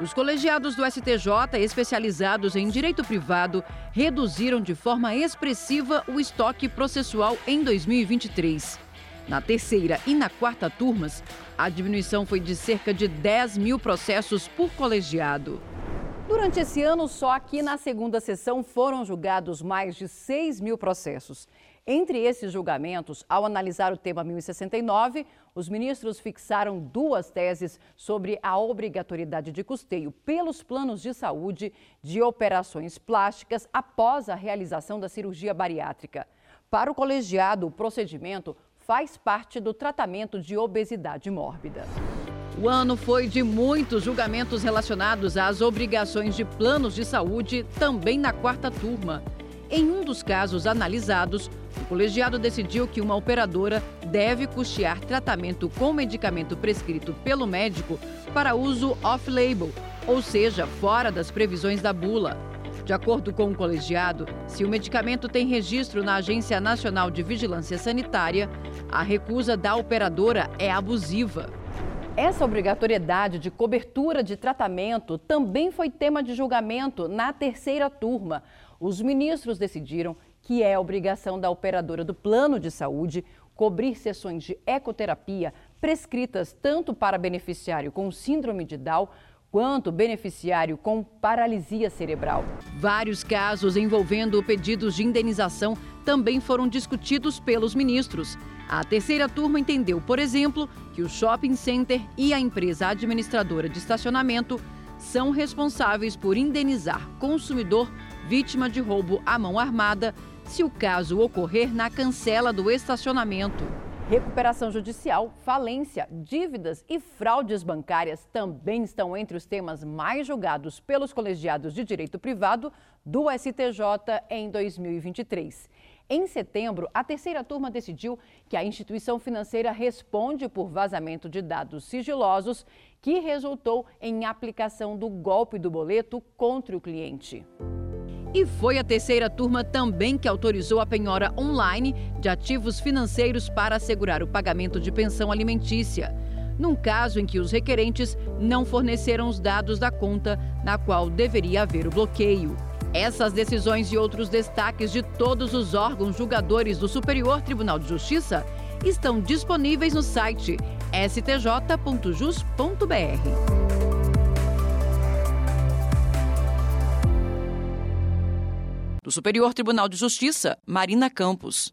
Os colegiados do STJ, especializados em direito privado, reduziram de forma expressiva o estoque processual em 2023. Na terceira e na quarta turmas, a diminuição foi de cerca de 10 mil processos por colegiado. Durante esse ano, só aqui na segunda sessão foram julgados mais de 6 mil processos. Entre esses julgamentos, ao analisar o tema 1069, os ministros fixaram duas teses sobre a obrigatoriedade de custeio pelos planos de saúde de operações plásticas após a realização da cirurgia bariátrica. Para o colegiado, o procedimento faz parte do tratamento de obesidade mórbida. O ano foi de muitos julgamentos relacionados às obrigações de planos de saúde, também na quarta turma. Em um dos casos analisados, o colegiado decidiu que uma operadora deve custear tratamento com medicamento prescrito pelo médico para uso off-label, ou seja, fora das previsões da bula. De acordo com o colegiado, se o medicamento tem registro na Agência Nacional de Vigilância Sanitária, a recusa da operadora é abusiva. Essa obrigatoriedade de cobertura de tratamento também foi tema de julgamento na terceira turma. Os ministros decidiram que é obrigação da operadora do plano de saúde cobrir sessões de ecoterapia prescritas tanto para beneficiário com síndrome de Down quanto beneficiário com paralisia cerebral. Vários casos envolvendo pedidos de indenização também foram discutidos pelos ministros. A terceira turma entendeu, por exemplo, que o shopping center e a empresa administradora de estacionamento são responsáveis por indenizar consumidor vítima de roubo à mão armada se o caso ocorrer na cancela do estacionamento. Recuperação judicial, falência, dívidas e fraudes bancárias também estão entre os temas mais julgados pelos colegiados de direito privado do STJ em 2023. Em setembro, a terceira turma decidiu que a instituição financeira responde por vazamento de dados sigilosos que resultou em aplicação do golpe do boleto contra o cliente. E foi a terceira turma também que autorizou a penhora online de ativos financeiros para assegurar o pagamento de pensão alimentícia, num caso em que os requerentes não forneceram os dados da conta na qual deveria haver o bloqueio. Essas decisões e outros destaques de todos os órgãos julgadores do Superior Tribunal de Justiça estão disponíveis no site stj.jus.br. Do Superior Tribunal de Justiça, Marina Campos.